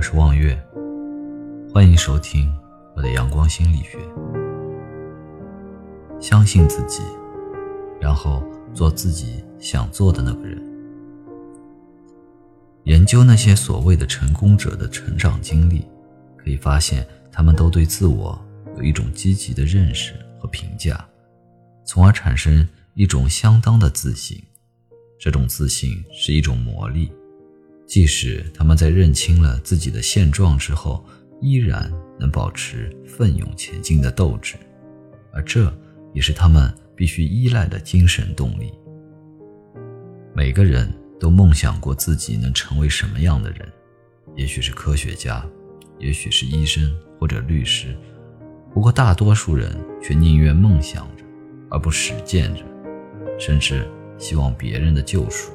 我是望月，欢迎收听我的阳光心理学。相信自己，然后做自己想做的那个人。研究那些所谓的成功者的成长经历，可以发现他们都对自我有一种积极的认识和评价，从而产生一种相当的自信。这种自信是一种魔力，即使他们在认清了自己的现状之后，依然能保持奋勇前进的斗志，而这也是他们必须依赖的精神动力。每个人都梦想过自己能成为什么样的人，也许是科学家，也许是医生或者律师，不过大多数人却宁愿梦想着，而不实践着，甚至。希望别人的救赎。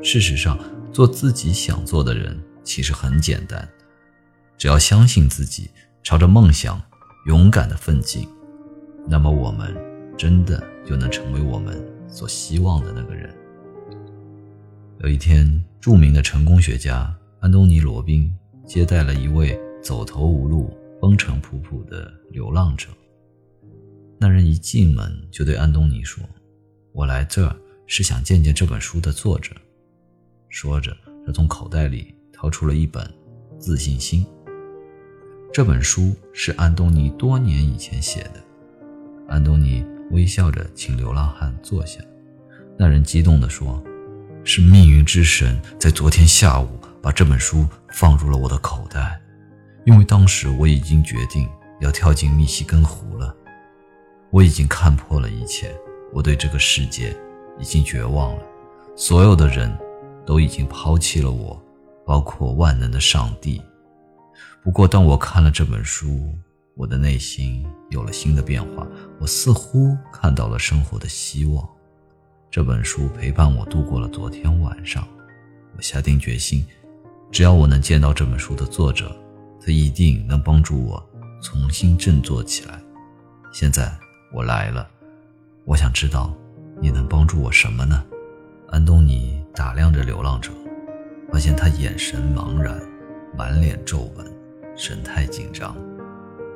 事实上，做自己想做的人其实很简单，只要相信自己，朝着梦想勇敢的奋进，那么我们真的就能成为我们所希望的那个人。有一天，著名的成功学家安东尼·罗宾接待了一位走投无路、风尘仆仆的流浪者。那人一进门就对安东尼说。我来这儿是想见见这本书的作者。说着，他从口袋里掏出了一本《自信心》。这本书是安东尼多年以前写的。安东尼微笑着请流浪汉坐下。那人激动地说：“是命运之神在昨天下午把这本书放入了我的口袋，因为当时我已经决定要跳进密西根湖了。我已经看破了一切。”我对这个世界已经绝望了，所有的人都已经抛弃了我，包括万能的上帝。不过，当我看了这本书，我的内心有了新的变化，我似乎看到了生活的希望。这本书陪伴我度过了昨天晚上，我下定决心，只要我能见到这本书的作者，他一定能帮助我重新振作起来。现在我来了。我想知道，你能帮助我什么呢？安东尼打量着流浪者，发现他眼神茫然，满脸皱纹，神态紧张。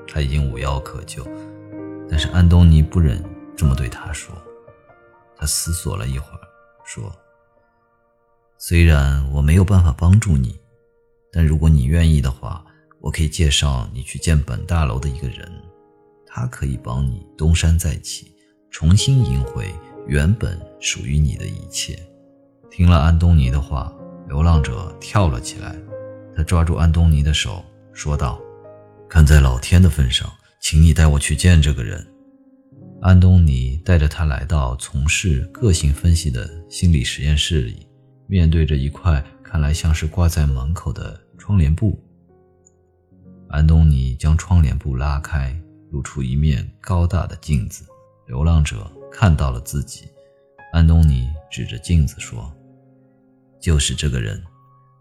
他已经无药可救，但是安东尼不忍这么对他说。他思索了一会儿，说：“虽然我没有办法帮助你，但如果你愿意的话，我可以介绍你去见本大楼的一个人，他可以帮你东山再起。”重新赢回原本属于你的一切。听了安东尼的话，流浪者跳了起来，他抓住安东尼的手，说道：“看在老天的份上，请你带我去见这个人。”安东尼带着他来到从事个性分析的心理实验室里，面对着一块看来像是挂在门口的窗帘布。安东尼将窗帘布拉开，露出一面高大的镜子。流浪者看到了自己，安东尼指着镜子说：“就是这个人，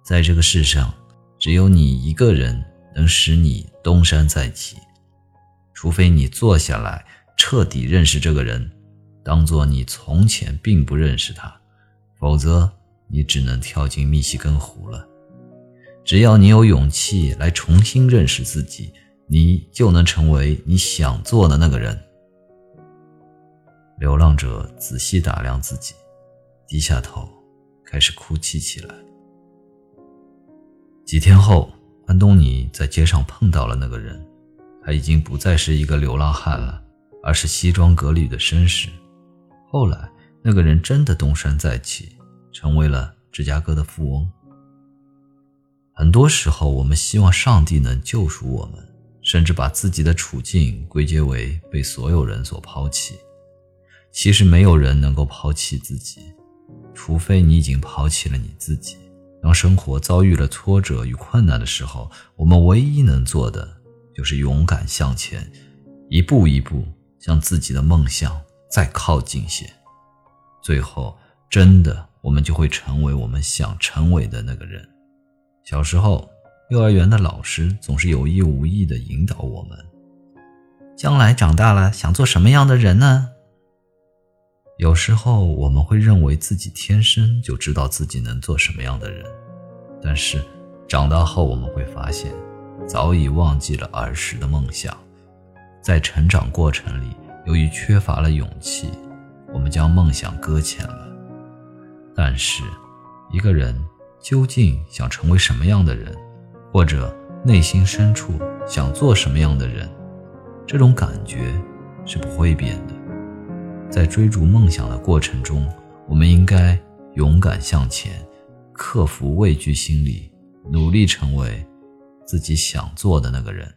在这个世上，只有你一个人能使你东山再起。除非你坐下来，彻底认识这个人，当做你从前并不认识他，否则你只能跳进密西根湖了。只要你有勇气来重新认识自己，你就能成为你想做的那个人。”流浪者仔细打量自己，低下头，开始哭泣起来。几天后，安东尼在街上碰到了那个人，他已经不再是一个流浪汉了，而是西装革履的绅士。后来，那个人真的东山再起，成为了芝加哥的富翁。很多时候，我们希望上帝能救赎我们，甚至把自己的处境归结为被所有人所抛弃。其实没有人能够抛弃自己，除非你已经抛弃了你自己。当生活遭遇了挫折与困难的时候，我们唯一能做的就是勇敢向前，一步一步向自己的梦想再靠近些。最后，真的，我们就会成为我们想成为的那个人。小时候，幼儿园的老师总是有意无意地引导我们：将来长大了想做什么样的人呢？有时候我们会认为自己天生就知道自己能做什么样的人，但是长大后，我们会发现，早已忘记了儿时的梦想。在成长过程里，由于缺乏了勇气，我们将梦想搁浅了。但是，一个人究竟想成为什么样的人，或者内心深处想做什么样的人，这种感觉是不会变的。在追逐梦想的过程中，我们应该勇敢向前，克服畏惧心理，努力成为自己想做的那个人。